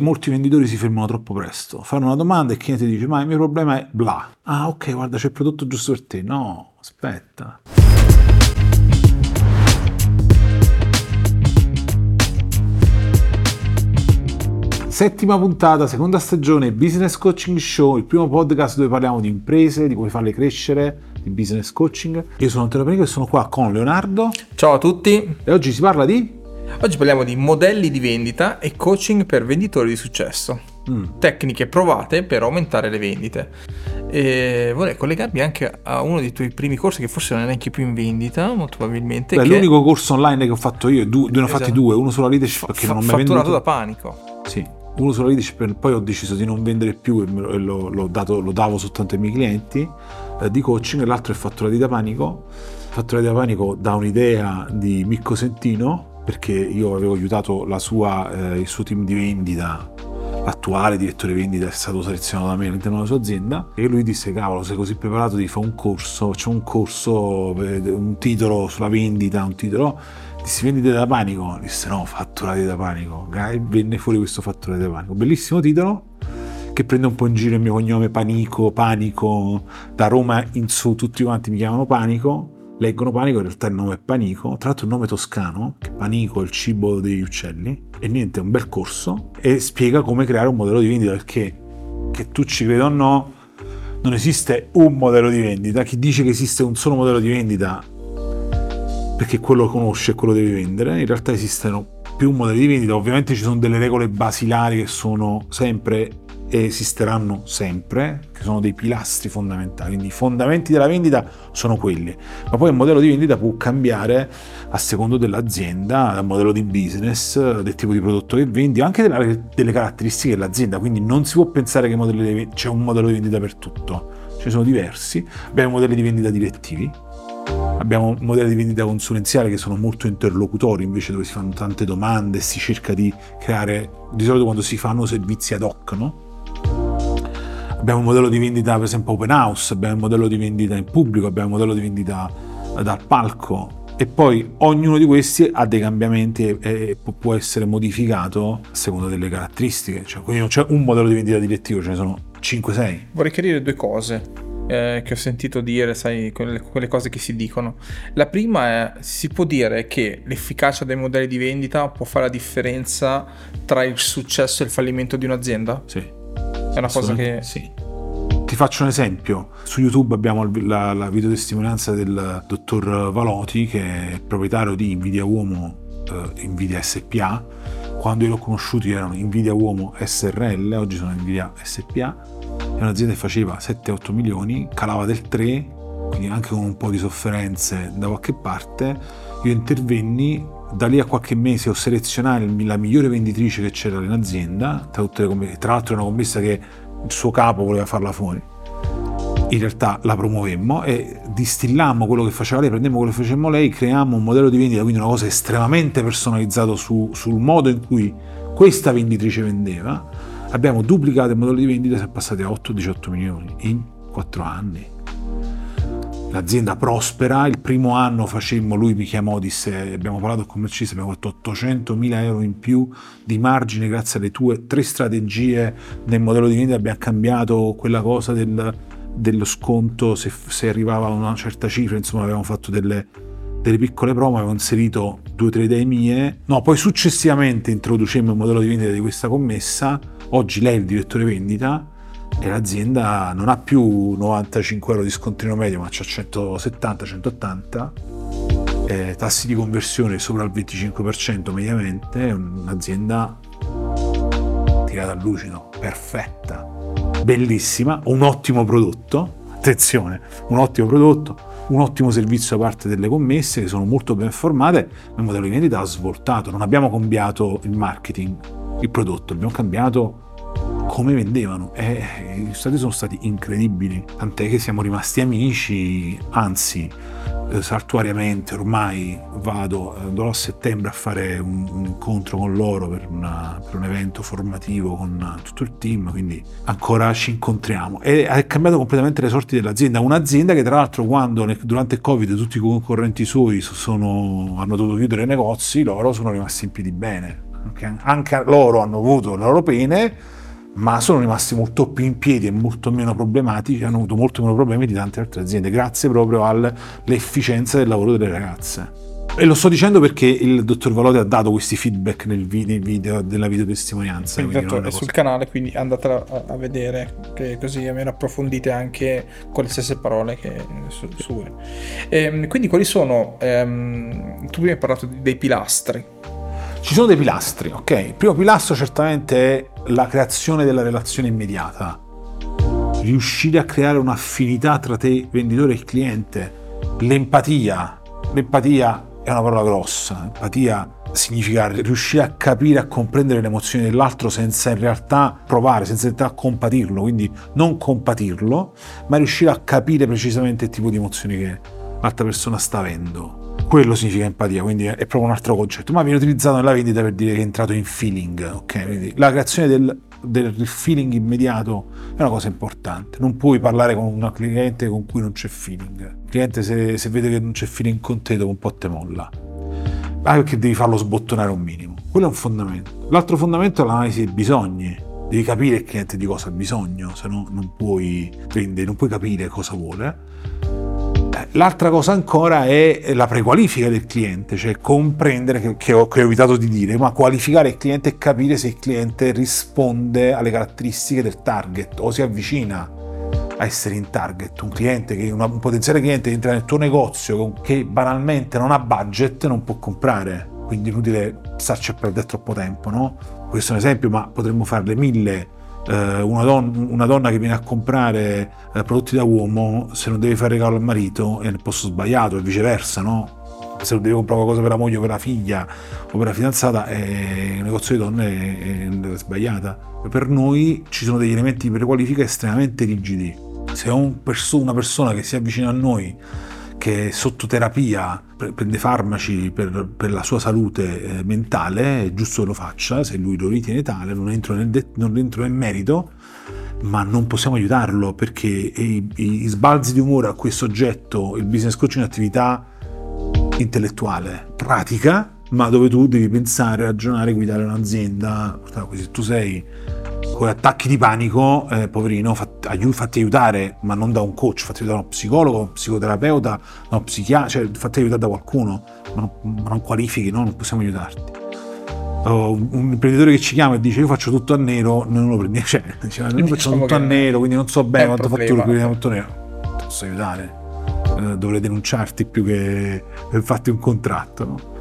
Molti venditori si fermano troppo presto, fanno una domanda e il cliente dice ma il mio problema è bla. Ah ok, guarda c'è il prodotto giusto per te. No, aspetta. Settima puntata, seconda stagione, Business Coaching Show, il primo podcast dove parliamo di imprese, di come farle crescere, di business coaching. Io sono Antonio Panico e sono qua con Leonardo. Ciao a tutti. E oggi si parla di Oggi parliamo di modelli di vendita e coaching per venditori di successo. Mm. Tecniche provate per aumentare le vendite. E vorrei collegarmi anche a uno dei tuoi primi corsi che forse non è neanche più in vendita, molto probabilmente. Beh, l'unico corso online che ho fatto io, due, ne ho fatti esatto. due, uno sulla leadership che Fa- non mi è venduto. da panico. Sì, uno sulla leadership, poi ho deciso di non vendere più e lo, l'ho dato, lo davo soltanto ai miei clienti eh, di coaching, l'altro è fatturati da panico. Fatturati da panico da un'idea di Micco Sentino, perché io avevo aiutato sua, eh, il suo team di vendita l'attuale direttore vendita è stato selezionato da me all'interno della sua azienda e lui disse cavolo sei così preparato di fare un corso c'è un corso eh, un titolo sulla vendita un titolo. Dissi vendite da panico? Disse no fatturati da panico. E venne fuori questo fatturati da panico. Bellissimo titolo che prende un po' in giro il mio cognome Panico Panico da Roma in su tutti quanti mi chiamano Panico leggono Panico, in realtà il nome è Panico, tra l'altro è un nome toscano, Panico è il cibo degli uccelli, e niente, è un bel corso, e spiega come creare un modello di vendita, perché che tu ci creda o no, non esiste un modello di vendita, chi dice che esiste un solo modello di vendita perché quello conosce e quello deve vendere, in realtà esistono più modelli di vendita, ovviamente ci sono delle regole basilari che sono sempre esisteranno sempre, che sono dei pilastri fondamentali, quindi i fondamenti della vendita sono quelli, ma poi il modello di vendita può cambiare a secondo dell'azienda, dal modello di business, del tipo di prodotto che vendi, anche delle, delle caratteristiche dell'azienda, quindi non si può pensare che c'è un modello di vendita per tutto, ce ne sono diversi, abbiamo modelli di vendita direttivi, abbiamo modelli di vendita consulenziale che sono molto interlocutori invece dove si fanno tante domande e si cerca di creare di solito quando si fanno servizi ad hoc no? Abbiamo un modello di vendita, per esempio, open house, abbiamo un modello di vendita in pubblico, abbiamo un modello di vendita dal palco e poi ognuno di questi ha dei cambiamenti e, può essere modificato a seconda delle caratteristiche. Cioè, quindi non c'è un modello di vendita direttivo, ce ne sono 5-6. Vorrei chiarire due cose. Eh, che ho sentito dire, sai, quelle, quelle, cose che si dicono. La prima è, si può dire che l'efficacia dei modelli di vendita può fare la differenza tra il successo e il fallimento di un'azienda? Sì. È una cosa che... Sì. Ti faccio un esempio. Su YouTube abbiamo la, la videotestimonianza del dottor Valoti, che è proprietario di Nvidia Uomo, eh, Nvidia SPA. Quando io l'ho conosciuto erano Nvidia Uomo SRL, oggi sono Nvidia SPA. È un'azienda che faceva 7-8 milioni, calava del 3, quindi anche con un po' di sofferenze da qualche parte. Io intervenni da lì a qualche mese ho selezionato la migliore venditrice che c'era in azienda, tra, le, tra l'altro è una commessa che il suo capo voleva farla fuori. In realtà la promuovemmo e distillammo quello che faceva lei, prendemmo quello che facemmo lei, creiamo un modello di vendita, quindi una cosa estremamente personalizzato su, sul modo in cui questa venditrice vendeva. Abbiamo duplicato il modello di vendita siamo passati a 8-18 milioni in 4 anni l'azienda prospera, il primo anno facemmo, lui mi chiamò, disse abbiamo parlato con commercialista, abbiamo fatto 800 mila euro in più di margine grazie alle tue tre strategie nel modello di vendita, abbiamo cambiato quella cosa del, dello sconto se, se, arrivava a una certa cifra, insomma avevamo fatto delle, delle piccole promo, avevo inserito due o tre idee mie, no, poi successivamente introducemmo il modello di vendita di questa commessa, oggi lei è il direttore vendita, e l'azienda non ha più 95 euro di scontrino medio ma c'ha 170-180 eh, tassi di conversione sopra il 25% mediamente è un'azienda tirata a lucido perfetta bellissima un ottimo prodotto attenzione un ottimo prodotto un ottimo servizio da parte delle commesse che sono molto ben formate ma il modello di vendita ha svoltato non abbiamo cambiato il marketing il prodotto abbiamo cambiato come vendevano. E i risultati sono stati incredibili, tant'è che siamo rimasti amici, anzi eh, saltuariamente ormai vado, andrò a settembre a fare un, un incontro con loro per, una, per, un evento formativo con tutto il team, quindi ancora ci incontriamo. E ha cambiato completamente le sorti dell'azienda, un'azienda che tra l'altro quando durante il covid tutti i concorrenti suoi sono, hanno dovuto chiudere i negozi, loro sono rimasti in piedi bene. Okay? Anche loro hanno avuto le loro pene, ma sono rimasti molto più in piedi e molto meno problematici, hanno avuto molto meno problemi di tante altre aziende, grazie proprio all'efficienza del lavoro delle ragazze. E lo sto dicendo perché il dottor Valoti ha dato questi feedback nel video, della videotestimonianza. Quindi è sul canale, quindi andate a, a, vedere, che così almeno approfondite anche con le stesse parole che su, sue. E, ehm, quindi quali sono, ehm, tu prima hai parlato dei pilastri. Ci sono dei pilastri, ok? Il primo pilastro certamente è la creazione della relazione immediata. Riuscire a creare un'affinità tra te, venditore e cliente. L'empatia. L'empatia è una parola grossa. Empatia significa riuscire a capire, a comprendere le emozioni dell'altro senza in realtà provare, senza in realtà compatirlo, quindi non compatirlo, ma riuscire a capire precisamente il tipo di emozioni che l'altra persona sta avendo. Quello significa empatia, quindi è proprio un altro concetto, ma viene utilizzato nella vendita per dire che è entrato in feeling, ok? Quindi la creazione del, del feeling immediato è una cosa importante. Non puoi parlare con un cliente con cui non c'è feeling. Il cliente se, se vede che non c'è feeling con te dopo un po' te molla. Ma perché devi farlo sbottonare un minimo. Quello è un fondamento. L'altro fondamento è l'analisi dei bisogni. Devi capire il cliente di cosa ha bisogno, se no non puoi vendere, non puoi capire cosa vuole L'altra cosa ancora è la prequalifica del cliente, cioè comprendere, che, ho, che, ho, evitato di dire, ma qualificare il cliente e capire se il cliente risponde alle caratteristiche del target o si avvicina a essere in target. Un cliente, che, un potenziale cliente che entra nel tuo negozio che banalmente non ha budget non può comprare, quindi è inutile starci a perdere troppo tempo, no? Questo è un esempio, ma potremmo farle mille eh, una, don- una, donna che viene a comprare eh, prodotti da uomo, se non deve fare regalo al marito è nel posto sbagliato e viceversa, no? Se non deve comprare qualcosa per la moglie o per la figlia o per la fidanzata, è un negozio di donne è, è sbagliata. Per noi ci sono degli elementi di prequalifica estremamente rigidi. Se un perso- una persona che si avvicina a noi che sotto terapia prende farmaci per, per la sua salute eh, mentale, è giusto che lo faccia, se lui lo ritiene tale, non entro nel, de- non entro nel merito, ma non possiamo aiutarlo perché i, i sbalzi di umore a questo oggetto, il business coach è un'attività intellettuale, pratica, ma dove tu devi pensare, ragionare, guidare un'azienda. Se tu sei con attacchi di panico, eh, poverino, fatti, aiut- fatti aiutare, ma non da un coach, fatti aiutare da uno psicologo, un psicoterapeuta, da uno psichiatra, cioè fatti aiutare da qualcuno, ma non, non qualifichi, no? non possiamo aiutarti. Oh, un, imprenditore che ci chiama e dice io faccio tutto a nero, noi non lo prendiamo, cioè, diciamo, noi facciamo tutto a nero, quindi non so bene quanto fatturo, quindi tutto nero. Ti posso aiutare, eh, dovrei denunciarti più che farti un contratto. No?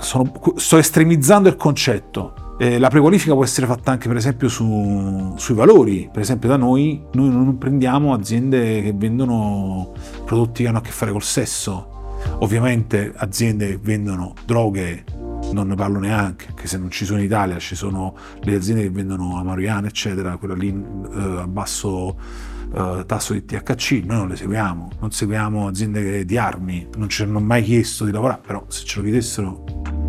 Sono, sto estremizzando il concetto eh, la prequalifica può essere fatta anche per esempio su, sui valori, per esempio da noi, noi non prendiamo aziende che vendono prodotti che hanno a che fare col sesso, ovviamente aziende che vendono droghe non ne parlo neanche, che se non ci sono in Italia ci sono le aziende che vendono amariana eccetera, quella lì eh, a basso eh, tasso di THC, noi non le seguiamo, non seguiamo aziende di armi, non ci hanno mai chiesto di lavorare, però se ce lo chiedessero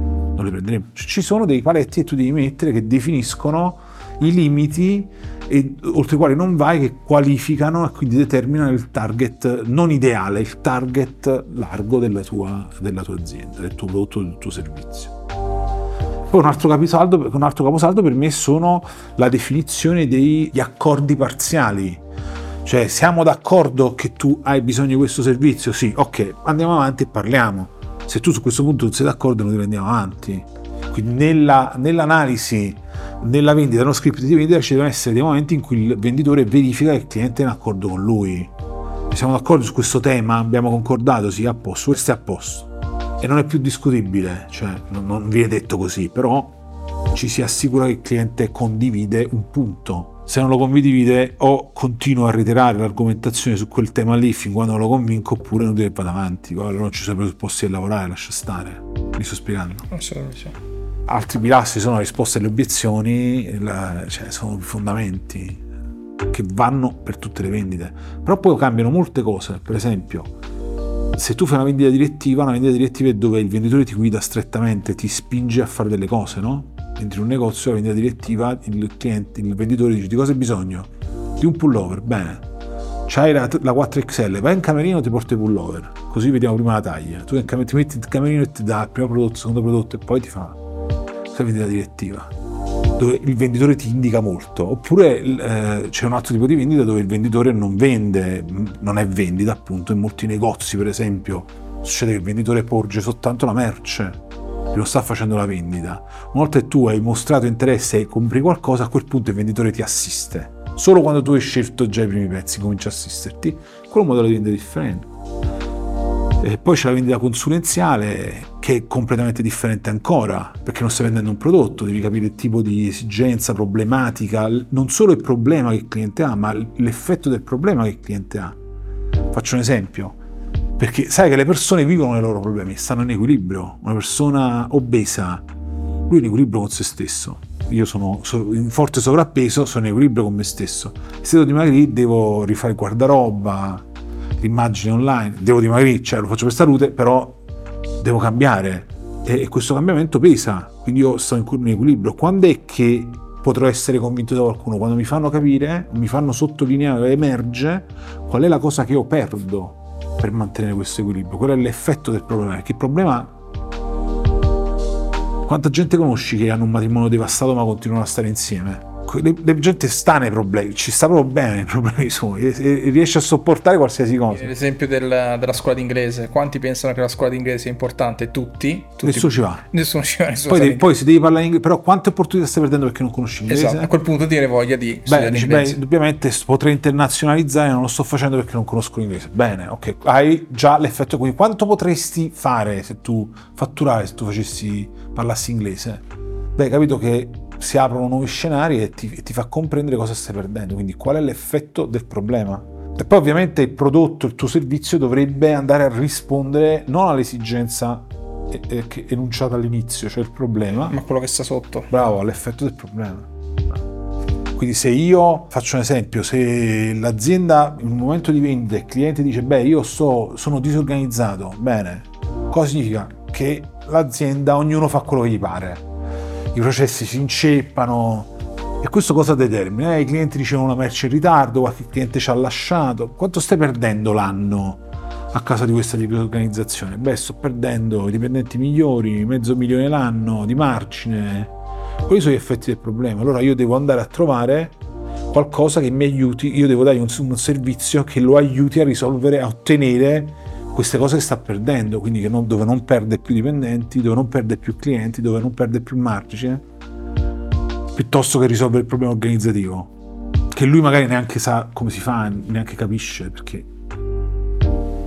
non le prenderemo. Ci sono dei paletti che tu devi mettere che definiscono i limiti e, oltre i quali non vai che qualificano e quindi determinano il target non ideale, il target largo della tua, della tua azienda, del tuo prodotto, del tuo servizio. Poi un altro, capisaldo, un altro caposaldo per me sono la definizione degli accordi parziali. Cioè, siamo d'accordo che tu hai bisogno di questo servizio? Sì, ok, andiamo avanti e parliamo se tu su questo punto non sei d'accordo noi andiamo avanti. Quindi nella, nell'analisi, nella vendita, nello script di vendita ci devono essere dei momenti in cui il venditore verifica che il cliente è in accordo con lui. Siamo d'accordo su questo tema, abbiamo concordato, sì, a posto, questo è a posto. E non è più discutibile, cioè non, non viene detto così, però ci si assicura che il cliente condivide un punto se non lo condivide o continuo a ritirare l'argomentazione su quel tema lì fin quando lo convinco oppure non deve vado avanti. Allora non ci sono presupposti di lavorare lascia stare. Mi sto spiegando. Assolutamente altri pilastri sono la risposta alle obiezioni la, cioè sono fondamenti che vanno per tutte le vendite. Però poi cambiano molte cose. Per esempio se tu fai una vendita direttiva una vendita direttiva è dove il venditore ti guida strettamente ti spinge a fare delle cose no? Entri in un negozio, la vendita direttiva, il cliente, il venditore dice di cosa hai bisogno? Di un pullover, bene. C'hai la, la 4XL, vai in camerino ti porto i pullover, così vediamo prima la taglia. Tu ti metti in camerino e ti dà il primo prodotto, il secondo prodotto e poi ti fa questa vendita direttiva dove il venditore ti indica molto, oppure eh, c'è un altro tipo di vendita dove il venditore non vende, non è vendita appunto, in molti negozi per esempio succede che il venditore porge soltanto la merce, non sta facendo la vendita. Una volta che tu hai mostrato interesse e compri qualcosa, a quel punto il venditore ti assiste. Solo quando tu hai scelto già i primi pezzi comincia a assisterti, quello è un modello di vendita differente. E poi c'è la vendita consulenziale che è completamente differente ancora, perché non stai vendendo un prodotto, devi capire il tipo di esigenza, problematica, non solo il problema che il cliente ha, ma l'effetto del problema che il cliente ha. Faccio un esempio, perché sai che le persone vivono i loro problemi, stanno in equilibrio. Una persona obesa, lui è in equilibrio con se stesso. Io sono, in forte sovrappeso, sono in equilibrio con me stesso. Se devo dimagrire, devo rifare il guardaroba, l'immagine online, devo dimagrire, cioè lo faccio per salute, però devo cambiare e, questo cambiamento pesa, quindi io sto in equilibrio. Quando è che potrò essere convinto da qualcuno? Quando mi fanno capire, mi fanno sottolineare, emerge qual è la cosa che io perdo per mantenere questo equilibrio, qual è l'effetto del problema, perché il problema quanta gente conosci che hanno un matrimonio devastato ma continuano a stare insieme? La gente sta nei problemi, ci sta proprio bene nei problemi suoi, e, e riesce a sopportare qualsiasi cosa. L'esempio del, della scuola d'inglese, quanti pensano che la scuola d'inglese sia importante? Tutti? tutti nessuno ci va. Nessuno ci va, nessuno poi, devi, poi se devi parlare inglese, però quante opportunità stai perdendo perché non conosci l'inglese? Esatto, a quel punto ti viene voglia di beh, dici, beh, ovviamente potrei internazionalizzare, non lo sto facendo perché non conosco l'inglese. Bene, ok, hai già l'effetto quindi quanto potresti fare se tu fatturare se tu facessi parlassi inglese? Beh, capito che si aprono nuovi scenari e ti, e ti fa comprendere cosa stai perdendo, quindi qual è l'effetto del problema. E poi ovviamente il prodotto, il tuo servizio dovrebbe andare a rispondere non all'esigenza enunciata all'inizio, cioè il problema, ma quello che sta sotto. Bravo, all'effetto del problema. Quindi se io faccio un esempio, se l'azienda in un momento di vendita il cliente dice beh io sto, sono disorganizzato, bene, cosa significa? Che l'azienda, ognuno fa quello che gli pare i processi si inceppano. E questo cosa determina? Eh, I clienti ricevono la merce in ritardo, qualche cliente ci ha lasciato. Quanto stai perdendo l'anno a causa di questa disorganizzazione? Beh, sto perdendo i dipendenti migliori, mezzo milione l'anno di margine. Quali sono gli effetti del problema? Allora io devo andare a trovare qualcosa che mi aiuti, io devo dargli un, un servizio che lo aiuti a risolvere, a ottenere queste cose che sta perdendo, quindi non, dove non perde più dipendenti, dove non perde più clienti, dove non perde più margine, piuttosto che risolvere il problema organizzativo, che lui magari neanche sa come si fa, neanche capisce perché.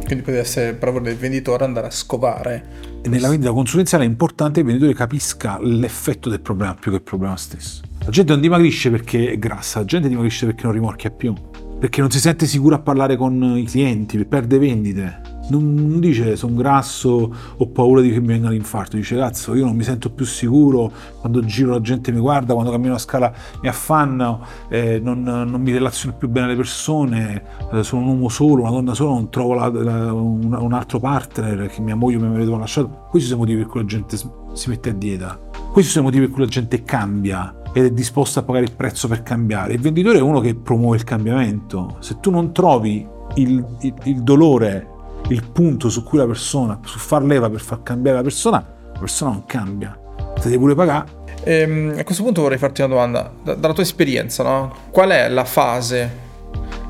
Quindi potrebbe essere proprio del venditore andare a scovare. E nella vendita consulenziale è importante che il venditore capisca l'effetto del problema più che il problema stesso. La gente non dimagrisce perché è grassa, la gente dimagrisce perché non rimorchia più, perché non si sente sicuro a parlare con i clienti, perde vendite non dice sono grasso, ho paura di che mi venga l'infarto, dice cazzo io non mi sento più sicuro, quando giro la gente mi guarda, quando cammino a scala mi affanno, eh, non, non, mi relaziono più bene alle persone, eh, sono un uomo solo, una donna sola, non trovo la, la, un, un, altro partner, che mia moglie mi aveva lasciato. Questi sono i motivi per cui la gente si mette a dieta, questi sono i motivi per cui la gente cambia ed è disposta a pagare il prezzo per cambiare. Il venditore è uno che promuove il cambiamento. Se tu non trovi il, il, il dolore il punto su cui la persona, su far leva per far cambiare la persona, la persona non cambia. Te devi pure pagare. Ehm, a questo punto vorrei farti una domanda. Da, dalla tua esperienza, no? Qual è la fase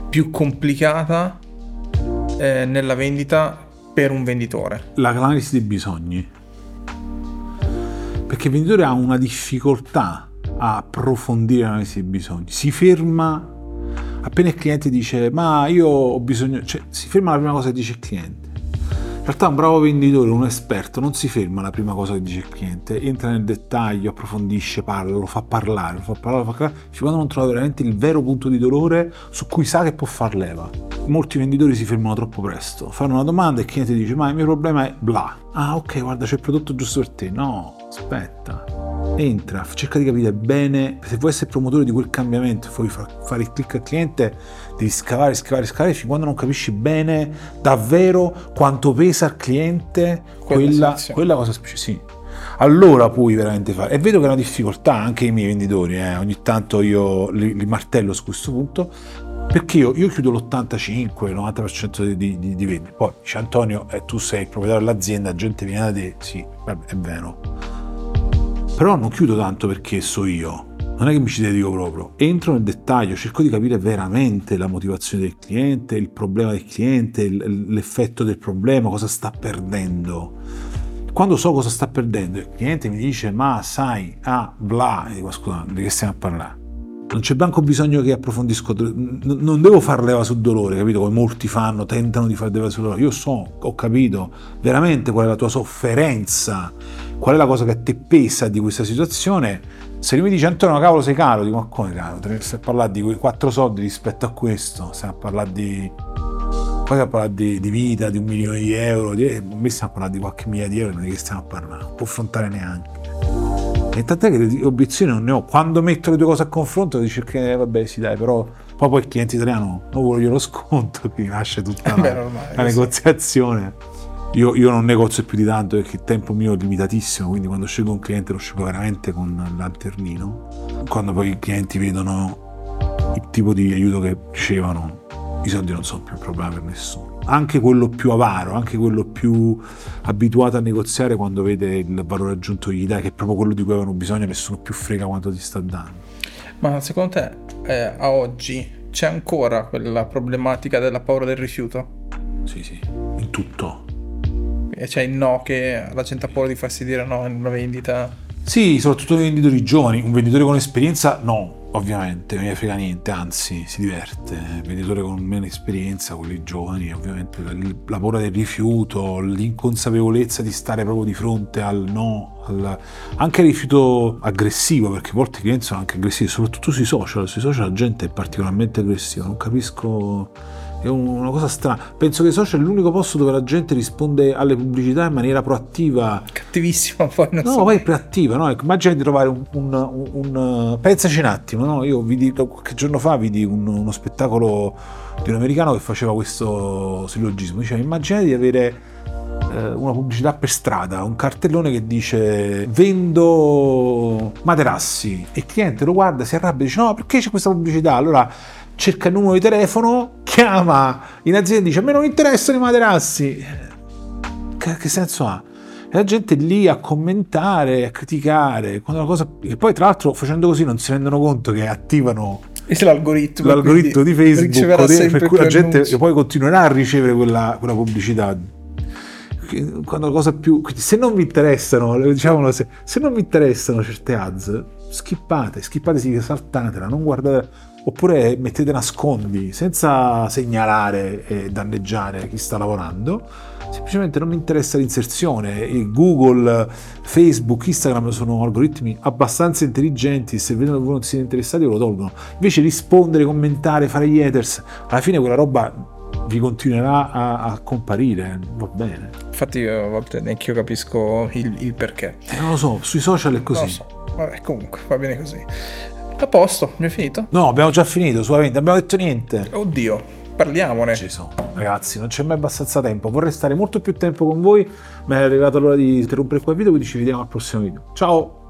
più complicata eh, nella vendita per un venditore? L'analisi dei bisogni. Perché il venditore ha una difficoltà a approfondire l'analisi dei bisogni. Si ferma appena il cliente dice ma io ho bisogno, cioè si ferma la prima cosa che dice il cliente. In realtà un bravo venditore, un esperto, non si ferma alla prima cosa che dice il cliente, entra nel dettaglio, approfondisce, parla, lo fa parlare, lo fa parlare, lo fa parlare, fino quando non trova veramente il vero punto di dolore su cui sa che può far leva. Molti venditori si fermano troppo presto, fanno una domanda e il cliente dice ma il mio problema è bla. Ah ok, guarda c'è il prodotto giusto per te. No, aspetta entra, cerca di capire bene, se vuoi essere promotore di quel cambiamento, vuoi fare il click al cliente, devi scavare, scavare, scavare, fin quando non capisci bene davvero quanto pesa al cliente quella, quella cosa specifica. Sì. Allora puoi veramente fare. E vedo che è una difficoltà anche i miei venditori, eh. ogni tanto io li, li, martello su questo punto, perché io, io chiudo l'85-90% di, di, di vendite. Poi dice Antonio, eh, tu sei il proprietario dell'azienda, la gente viene da te, sì, vabbè, è vero Però non chiudo tanto perché so io, non è che mi ci dedico proprio, entro nel dettaglio, cerco di capire veramente la motivazione del cliente, il problema del cliente, l'effetto del problema, cosa sta perdendo. Quando so cosa sta perdendo, il cliente mi dice ma sai, ah, bla, e dico scusa, di che stiamo a parlare? Non c'è manco bisogno che approfondisco, non devo far leva sul dolore, capito? Come molti fanno, tentano di fare leva sul dolore. Io so, ho capito veramente qual è la tua sofferenza, qual è la cosa che a te pesa di questa situazione? Se lui mi dice Antonio cavolo sei caro dico ma come caro? Stiamo a parlare di quei quattro soldi rispetto a questo? Stiamo a parlare di poi stiamo a parlare di, di, vita di un milione di euro di, me stiamo a parlare di qualche migliaia di euro non è che stiamo a parlare non può affrontare neanche e tant'è che le obiezioni non ne ho. Quando metto le due cose a confronto dice che eh, vabbè sì dai però poi poi il cliente italiano non vuole lo sconto quindi nasce tutta la, la negoziazione io, io, non negozio più di tanto perché il tempo mio è limitatissimo, quindi quando scelgo un cliente lo scelgo veramente con lanternino. Quando poi i clienti vedono il tipo di aiuto che ricevono, i soldi non sono più un problema per nessuno. Anche quello più avaro, anche quello più abituato a negoziare quando vede il valore aggiunto che gli dai, che è proprio quello di cui avevano bisogno, nessuno più frega quanto ti sta dando. Ma secondo te eh, a oggi c'è ancora quella problematica della paura del rifiuto? Sì, sì, in tutto e c'è il no che la gente ha paura di farsi dire no in una vendita. Sì, soprattutto i venditori giovani. Un venditore con esperienza, no, ovviamente, non gli frega niente, anzi si diverte. Un venditore con meno esperienza, quelli giovani, ovviamente la paura del rifiuto, l'inconsapevolezza di stare proprio di fronte al no, al... anche il rifiuto aggressivo, perché a volte i clienti sono anche aggressivi, soprattutto sui social. Sui social la gente è particolarmente aggressiva, non capisco è una cosa strana. Penso che i social è l'unico posto dove la gente risponde alle pubblicità in maniera proattiva. Cattivissima poi, non no, so. poi è proattiva, no? Ecco, immagina di trovare un, un, un, un... Pensaci un attimo, no? Io vidi, qualche giorno fa vidi uno spettacolo di un americano che faceva questo sillogismo. Diceva, immagina di avere eh, una pubblicità per strada, un cartellone che dice vendo materassi e il cliente lo guarda, si arrabbia e dice no perché c'è questa pubblicità? Allora cerca il numero di telefono, chiama in azienda e dice a me non interessano i materassi. Che, che senso ha? E la gente lì a commentare, a criticare, cosa... e poi tra l'altro facendo così non si rendono conto che attivano l'algoritmo, l'algoritmo di Facebook per cui la gente annunci. poi continuerà a ricevere quella, quella pubblicità quando la cosa più se non vi interessano diciamolo se, se non vi interessano certe ads skippate skippate saltatela non guardate oppure mettete nascondi senza segnalare e danneggiare chi sta lavorando. Semplicemente non mi interessa l'inserzione. Google, Facebook, Instagram sono algoritmi abbastanza intelligenti se vedono che voi non siete interessati lo tolgono. Invece rispondere, commentare, fare gli haters alla fine quella roba vi continuerà a, a comparire va bene. Infatti a volte neanche io capisco il, il perché. Non lo so, sui social è così. non lo so. Vabbè, comunque va bene così a posto, mi è finito? No, abbiamo già finito, solamente, abbiamo detto niente. Oddio, parliamone. Ci sono, ragazzi, non c'è mai abbastanza tempo. Vorrei stare molto più tempo con voi, ma è arrivata l'ora di interrompere qua il video, quindi ci vediamo al prossimo video. Ciao!